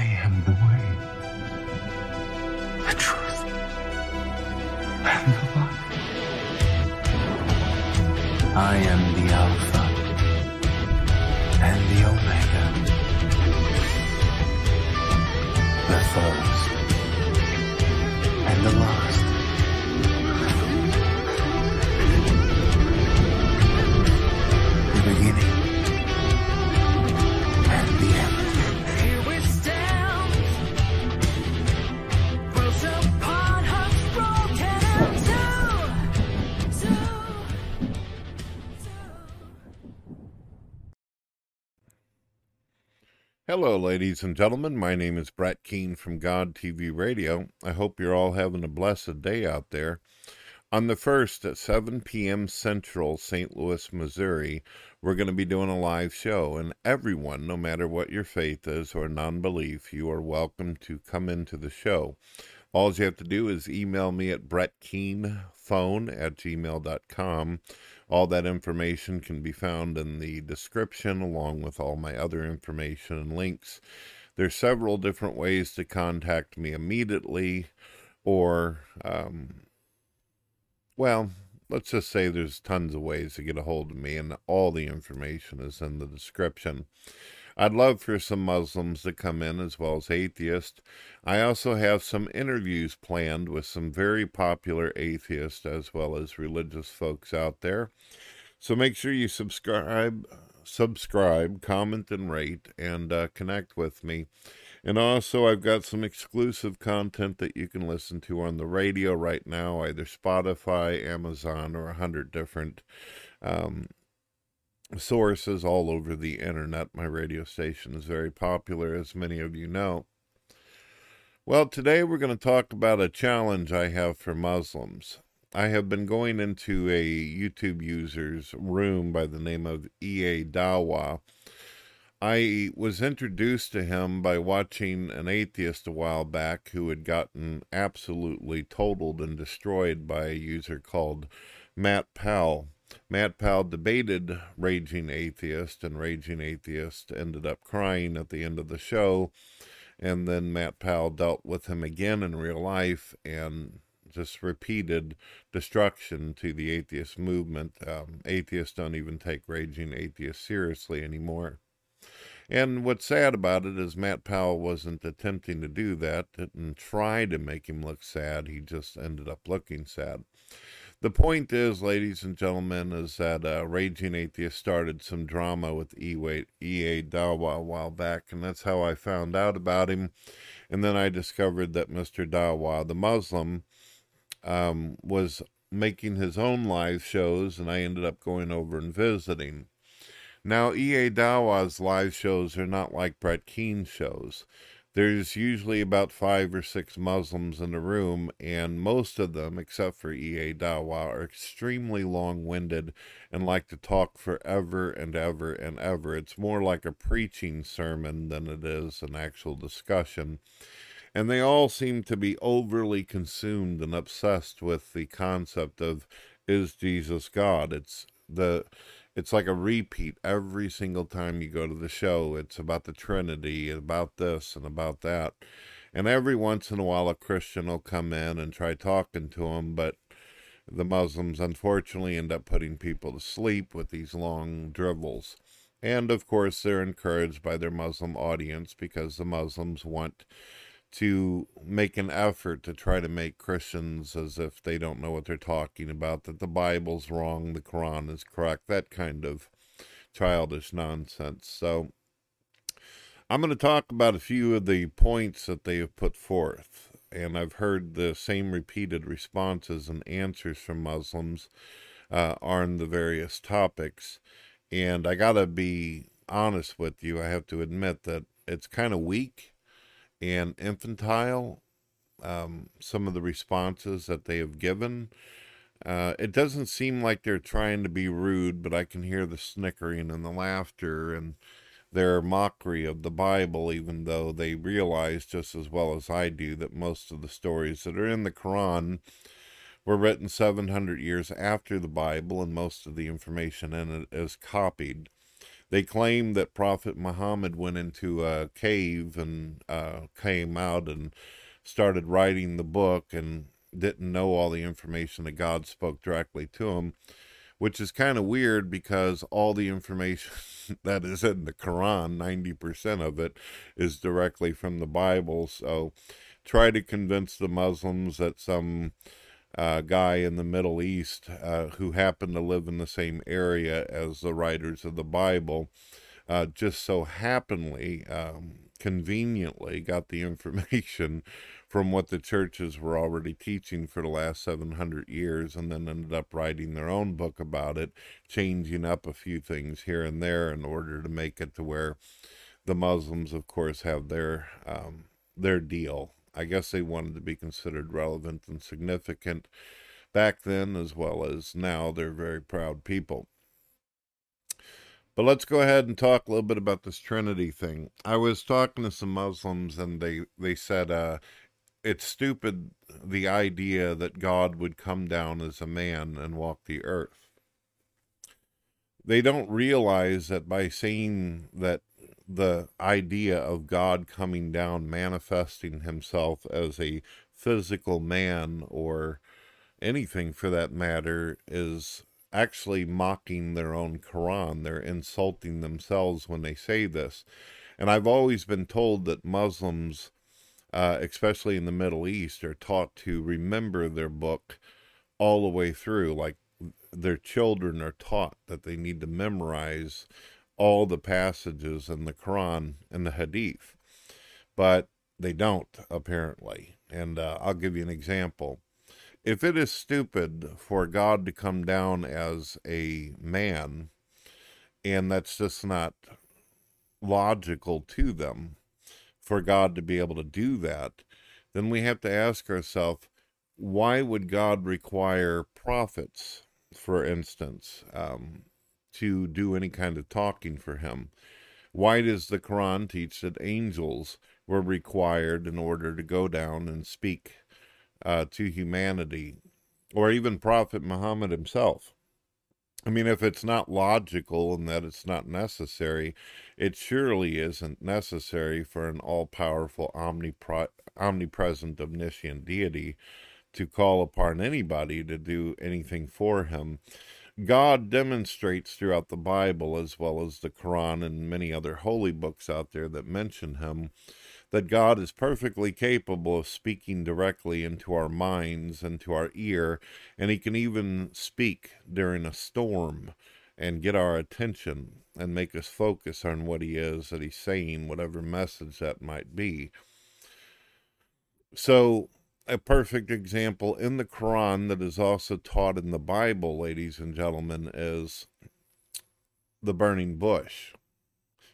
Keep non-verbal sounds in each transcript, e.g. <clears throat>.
I am the way, the truth, and the life. I am the Alpha and the Omega, the first and the last. Hello, ladies and gentlemen. My name is Brett Keane from God TV Radio. I hope you're all having a blessed day out there. On the 1st at 7 p.m. Central, St. Louis, Missouri, we're going to be doing a live show. And everyone, no matter what your faith is or non belief, you are welcome to come into the show. All you have to do is email me at brettkeenphone at gmail.com. All that information can be found in the description along with all my other information and links. There's several different ways to contact me immediately or, um, well, let's just say there's tons of ways to get a hold of me, and all the information is in the description. I'd love for some Muslims to come in as well as atheists. I also have some interviews planned with some very popular atheists as well as religious folks out there. So make sure you subscribe, subscribe, comment, and rate, and uh, connect with me. And also, I've got some exclusive content that you can listen to on the radio right now, either Spotify, Amazon, or a hundred different um, sources all over the internet. My radio station is very popular, as many of you know. Well, today we're going to talk about a challenge I have for Muslims. I have been going into a YouTube user's room by the name of EA Dawa. I was introduced to him by watching an atheist a while back who had gotten absolutely totaled and destroyed by a user called Matt Powell. Matt Powell debated Raging Atheist, and Raging Atheist ended up crying at the end of the show. And then Matt Powell dealt with him again in real life and just repeated destruction to the atheist movement. Um, atheists don't even take Raging Atheist seriously anymore. And what's sad about it is Matt Powell wasn't attempting to do that, didn't try to make him look sad. He just ended up looking sad. The point is, ladies and gentlemen, is that uh, Raging Atheist started some drama with E.A. EA Dawa a while back, and that's how I found out about him. And then I discovered that Mr. Dawa, the Muslim, um, was making his own live shows, and I ended up going over and visiting. Now, EA Dawa's live shows are not like Brett Keane's shows. There's usually about five or six Muslims in the room, and most of them, except for EA Dawa, are extremely long winded and like to talk forever and ever and ever. It's more like a preaching sermon than it is an actual discussion. And they all seem to be overly consumed and obsessed with the concept of is Jesus God? It's the it's like a repeat every single time you go to the show. It's about the Trinity, about this and about that. And every once in a while, a Christian will come in and try talking to them, but the Muslims unfortunately end up putting people to sleep with these long drivels. And of course, they're encouraged by their Muslim audience because the Muslims want to make an effort to try to make Christians as if they don't know what they're talking about, that the Bible's wrong, the Quran is correct, that kind of childish nonsense. So I'm going to talk about a few of the points that they have put forth. And I've heard the same repeated responses and answers from Muslims uh, on the various topics. And I got to be honest with you, I have to admit that it's kind of weak and infantile, um, some of the responses that they have given. Uh, it doesn't seem like they're trying to be rude, but I can hear the snickering and the laughter and their mockery of the Bible, even though they realize just as well as I do that most of the stories that are in the Quran were written 700 years after the Bible, and most of the information in it is copied. They claim that Prophet Muhammad went into a cave and uh, came out and started writing the book and didn't know all the information that God spoke directly to him, which is kind of weird because all the information <laughs> that is in the Quran, 90% of it, is directly from the Bible. So try to convince the Muslims that some uh, guy in the Middle East uh, who happened to live in the same area as the writers of the Bible uh, just so happenly, um, conveniently, got the <laughs> information from what the churches were already teaching for the last 700 years and then ended up writing their own book about it, changing up a few things here and there in order to make it to where the Muslims, of course, have their um, their deal. I guess they wanted to be considered relevant and significant back then as well as now. They're very proud people. But let's go ahead and talk a little bit about this Trinity thing. I was talking to some Muslims and they, they said, uh, it's stupid the idea that God would come down as a man and walk the earth. They don't realize that by saying that the idea of God coming down, manifesting himself as a physical man or anything for that matter, is actually mocking their own Quran. They're insulting themselves when they say this. And I've always been told that Muslims, uh, especially in the Middle East, are taught to remember their book all the way through. Like their children are taught that they need to memorize all the passages in the Quran and the Hadith, but they don't apparently. And uh, I'll give you an example. If it is stupid for God to come down as a man, and that's just not logical to them for God to be able to do that, then we have to ask ourselves why would God require prophets, for instance? Um, to do any kind of talking for him. Why does the Quran teach that angels were required in order to go down and speak uh, to humanity, or even Prophet Muhammad himself? I mean, if it's not logical and that it's not necessary, it surely isn't necessary for an all powerful, omnipre- omnipresent, omniscient deity to call upon anybody to do anything for him. God demonstrates throughout the Bible, as well as the Quran and many other holy books out there that mention him, that God is perfectly capable of speaking directly into our minds and to our ear, and he can even speak during a storm and get our attention and make us focus on what he is that he's saying, whatever message that might be. So, a perfect example in the Quran that is also taught in the Bible, ladies and gentlemen, is the burning bush.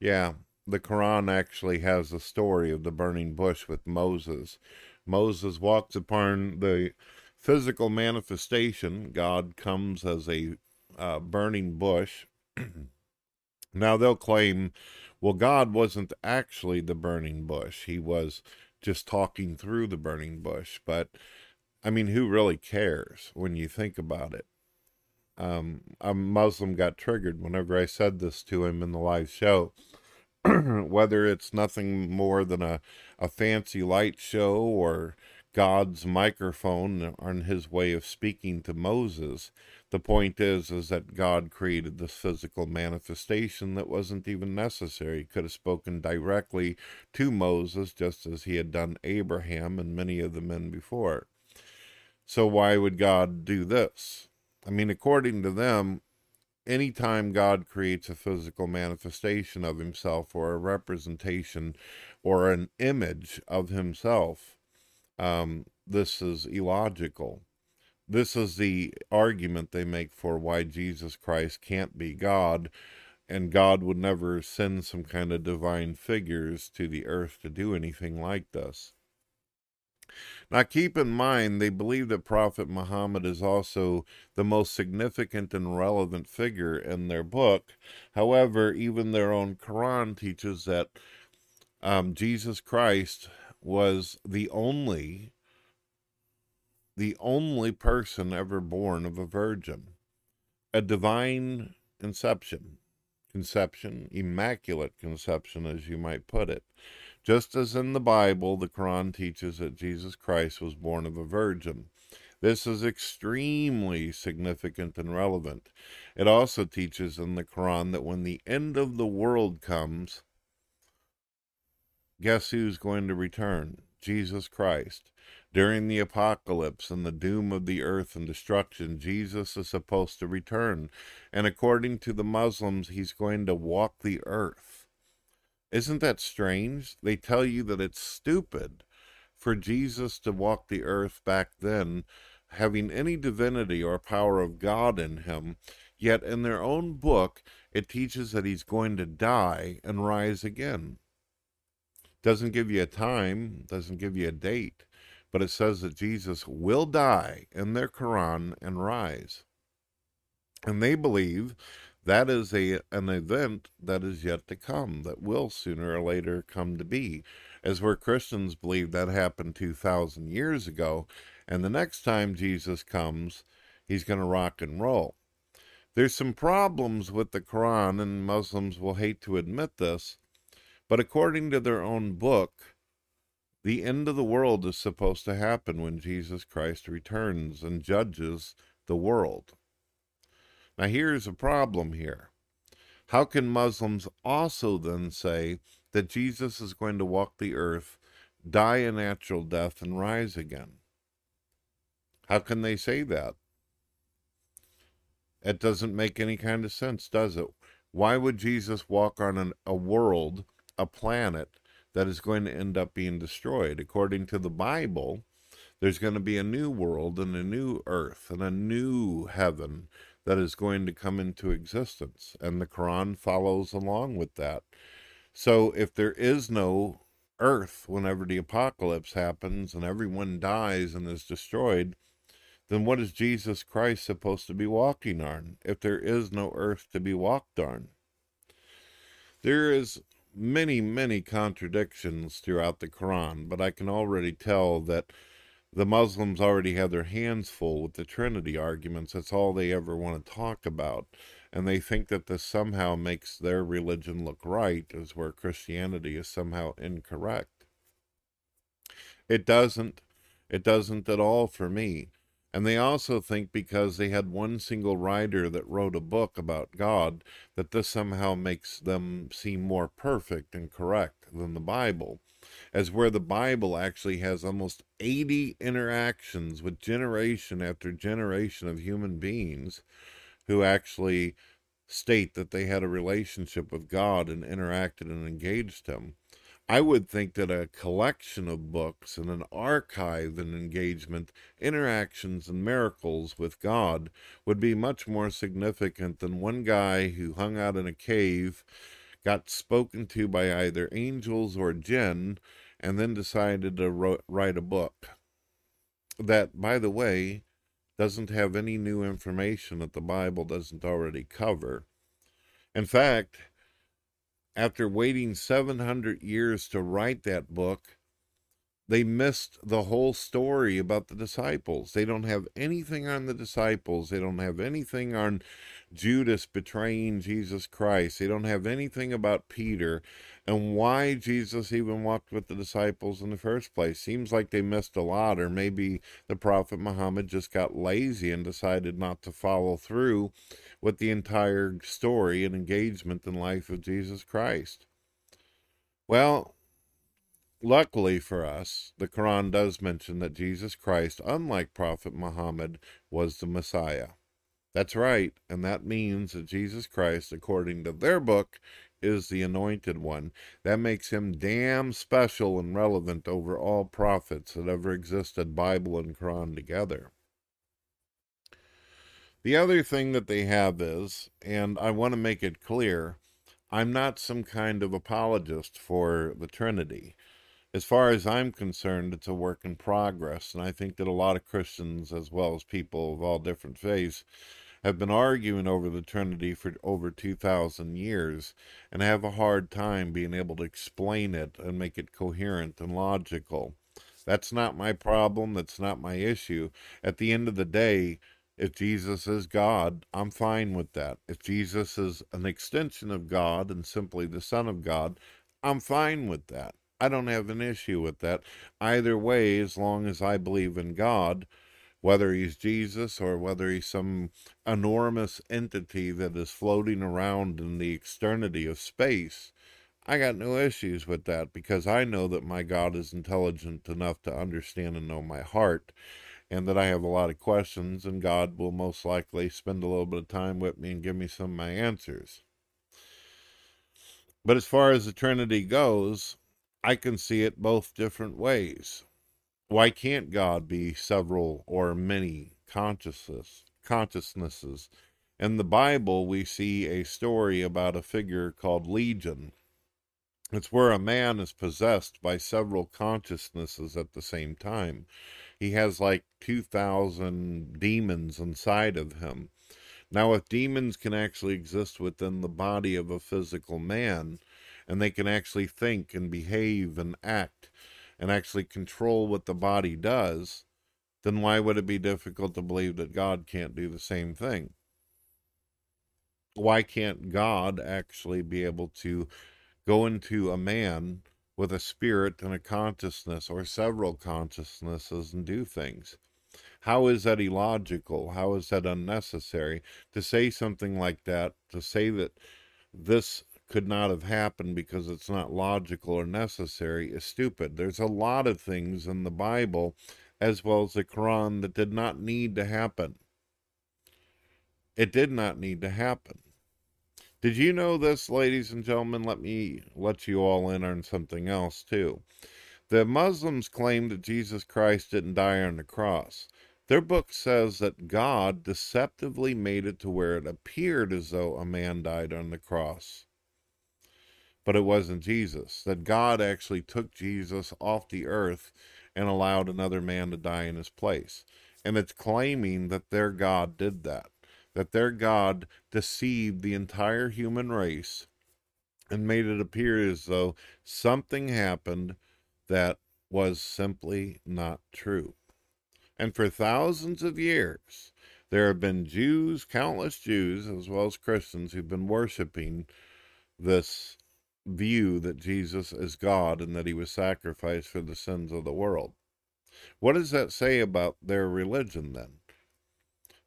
Yeah, the Quran actually has a story of the burning bush with Moses. Moses walks upon the physical manifestation. God comes as a uh, burning bush. <clears throat> now they'll claim, well, God wasn't actually the burning bush. He was just talking through the burning bush. But I mean, who really cares when you think about it? Um, a Muslim got triggered whenever I said this to him in the live show. <clears throat> Whether it's nothing more than a, a fancy light show or God's microphone on his way of speaking to Moses, the point is is that God created this physical manifestation that wasn't even necessary. He could have spoken directly to Moses just as he had done Abraham and many of the men before. So why would God do this? I mean, according to them, anytime God creates a physical manifestation of himself or a representation or an image of himself, um, this is illogical this is the argument they make for why Jesus Christ can't be God and God would never send some kind of divine figures to the earth to do anything like this. Now, keep in mind, they believe that Prophet Muhammad is also the most significant and relevant figure in their book. However, even their own Quran teaches that um, Jesus Christ was the only the only person ever born of a virgin, a divine conception, conception, immaculate conception, as you might put it. Just as in the Bible, the Quran teaches that Jesus Christ was born of a virgin. This is extremely significant and relevant. It also teaches in the Quran that when the end of the world comes, guess who's going to return? Jesus Christ. During the apocalypse and the doom of the earth and destruction, Jesus is supposed to return. And according to the Muslims, he's going to walk the earth. Isn't that strange? They tell you that it's stupid for Jesus to walk the earth back then, having any divinity or power of God in him. Yet in their own book, it teaches that he's going to die and rise again. Doesn't give you a time, doesn't give you a date, but it says that Jesus will die in their Quran and rise. And they believe that is a an event that is yet to come, that will sooner or later come to be. As where Christians believe that happened 2,000 years ago, and the next time Jesus comes, he's going to rock and roll. There's some problems with the Quran, and Muslims will hate to admit this, but according to their own book, the end of the world is supposed to happen when Jesus Christ returns and judges the world. Now, here's a problem here. How can Muslims also then say that Jesus is going to walk the earth, die a natural death, and rise again? How can they say that? It doesn't make any kind of sense, does it? Why would Jesus walk on an, a world, a planet, that is going to end up being destroyed? According to the Bible, there's going to be a new world and a new earth and a new heaven that is going to come into existence. And the Quran follows along with that. So if there is no earth whenever the apocalypse happens and everyone dies and is destroyed, then what is Jesus Christ supposed to be walking on if there is no earth to be walked on? There is many, many contradictions throughout the Quran, but I can already tell that the Muslims already have their hands full with the Trinity arguments. That's all they ever want to talk about. And they think that this somehow makes their religion look right, as where Christianity is somehow incorrect. It doesn't. It doesn't at all for me. And they also think because they had one single writer that wrote a book about God, that this somehow makes them seem more perfect and correct than the Bible as where the Bible actually has almost 80 interactions with generation after generation of human beings who actually state that they had a relationship with God and interacted and engaged Him. I would think that a collection of books and an archive and engagement, interactions and miracles with God would be much more significant than one guy who hung out in a cave got spoken to by either angels or jinn, and then decided to ro- write a book. That, by the way, doesn't have any new information that the Bible doesn't already cover. In fact, after waiting 700 years to write that book, they missed the whole story about the disciples. They don't have anything on the disciples. They don't have anything on Judas betraying Jesus Christ. They don't have anything about Peter and why Jesus even walked with the disciples in the first place. Seems like they missed a lot, or maybe the Prophet Muhammad just got lazy and decided not to follow through with the entire story and engagement in life of Jesus Christ. Well, Luckily for us, the Quran does mention that Jesus Christ, unlike Prophet Muhammad, was the Messiah. That's right, and that means that Jesus Christ, according to their book, is the anointed one. That makes him damn special and relevant over all prophets that ever existed, Bible and Quran together. The other thing that they have is, and I want to make it clear, I'm not some kind of apologist for the Trinity as far as I'm concerned, it's a work in progress. And I think that a lot of Christians, as well as people of all different faiths, have been arguing over the Trinity for over 2,000 years and have a hard time being able to explain it and make it coherent and logical. That's not my problem. That's not my issue. At the end of the day, If Jesus is God, I'm fine with that. If Jesus is an extension of God and simply the Son of God, I'm fine with that. I don't have an issue with that. Either way, as long as I believe in God, whether he's Jesus or whether he's some enormous entity that is floating around in the externity of space, I got no issues with that because I know that my God is intelligent enough to understand and know my heart and that I have a lot of questions, and God will most likely spend a little bit of time with me and give me some of my answers. But as far as the Trinity goes, I can see it both different ways. Why can't God be several or many consciousness, consciousnesses? In the Bible, we see a story about a figure called Legion. It's where a man is possessed by several consciousnesses at the same time. He has like 2,000 demons inside of him. Now, if demons can actually exist within the body of a physical man, and they can actually think and behave and act and actually control what the body does, then why would it be difficult to believe that God can't do the same thing? Why can't God actually be able to go into a man with a spirit and a consciousness or several consciousnesses and do things? How is that illogical? How is that unnecessary? To say something like that, to say that this could not have happened because it's not logical or necessary is stupid. There's a lot of things in the Bible as well as the Quran that did not need to happen. It did not need to happen. Did you know this, ladies and gentlemen? Let me let you all in on something else, too. The Muslims claim that Jesus Christ didn't die on the cross. Their book says that God deceptively made it to where it appeared as though a man died on the cross but it wasn't Jesus. That God actually took Jesus off the earth and allowed another man to die in his place. And it's claiming that their God did that, that their God deceived the entire human race and made it appear as though something happened that was simply not true. And for thousands of years, there have been Jews, countless Jews, as well as Christians, who've been worshiping this view that Jesus is God and that he was sacrificed for the sins of the world. What does that say about their religion then?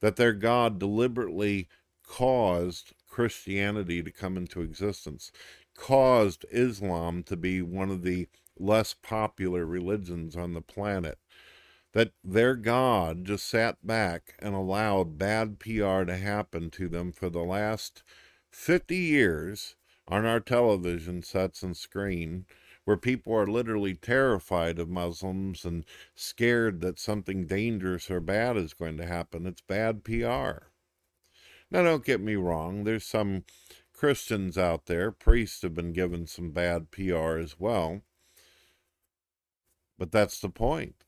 That their God deliberately caused Christianity to come into existence, caused Islam to be one of the less popular religions on the planet. That their God just sat back and allowed bad PR to happen to them for the last 50 years on our television sets and screen where people are literally terrified of Muslims and scared that something dangerous or bad is going to happen. It's bad PR. Now, don't get me wrong, there's some Christians out there, priests have been given some bad PR as well. But that's the point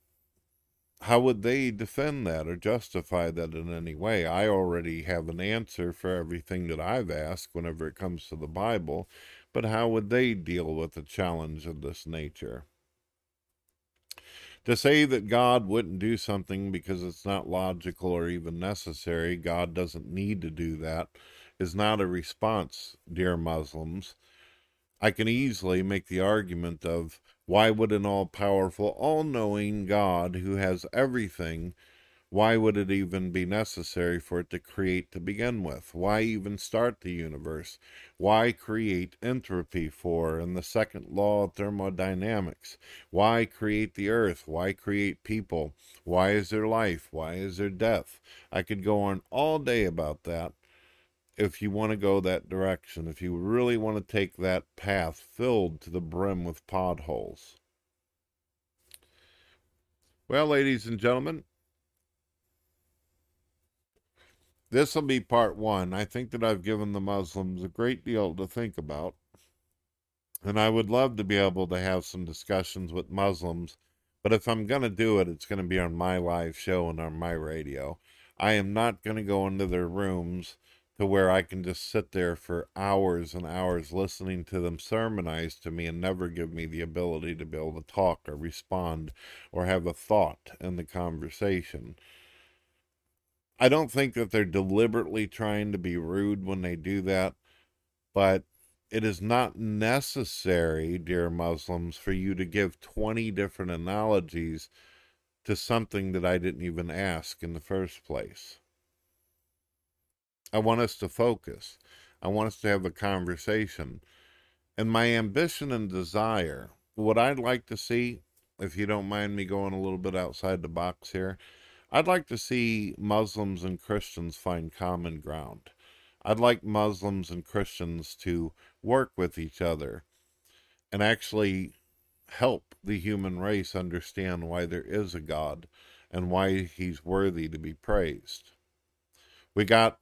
how would they defend that or justify that in any way? I already have an answer for everything that I've asked whenever it comes to the Bible, but how would they deal with a challenge of this nature? To say that God wouldn't do something because it's not logical or even necessary, God doesn't need to do that, is not a response, dear Muslims. I can easily make the argument of why would an all powerful, all knowing God who has everything, why would it even be necessary for it to create to begin with? Why even start the universe? Why create entropy for and the second law of thermodynamics? Why create the earth? Why create people? Why is there life? Why is there death? I could go on all day about that if you want to go that direction, if you really want to take that path filled to the brim with potholes. Well, ladies and gentlemen, this will be part one. I think that I've given the Muslims a great deal to think about. And I would love to be able to have some discussions with Muslims. But if I'm going to do it, it's going to be on my live show and on my radio. I am not going to go into their rooms to where I can just sit there for hours and hours listening to them sermonize to me and never give me the ability to be able to talk or respond or have a thought in the conversation. I don't think that they're deliberately trying to be rude when they do that, but it is not necessary, dear Muslims, for you to give 20 different analogies to something that I didn't even ask in the first place. I want us to focus. I want us to have a conversation. And my ambition and desire, what I'd like to see, if you don't mind me going a little bit outside the box here, I'd like to see Muslims and Christians find common ground. I'd like Muslims and Christians to work with each other and actually help the human race understand why there is a God and why he's worthy to be praised. We got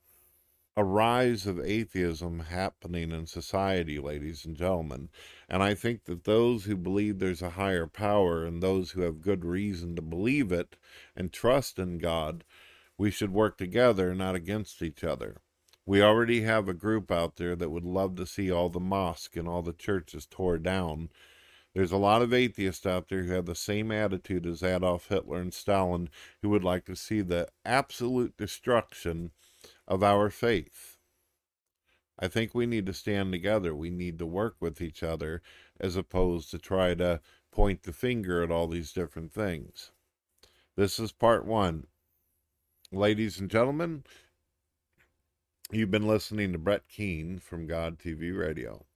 a rise of atheism happening in society, ladies and gentlemen. And I think that those who believe there's a higher power and those who have good reason to believe it and trust in God, we should work together, not against each other. We already have a group out there that would love to see all the mosques and all the churches tore down. There's a lot of atheists out there who have the same attitude as Adolf Hitler and Stalin, who would like to see the absolute destruction of our faith. I think we need to stand together. We need to work with each other as opposed to try to point the finger at all these different things. This is part one. Ladies and gentlemen, you've been listening to Brett Keane from God TV Radio.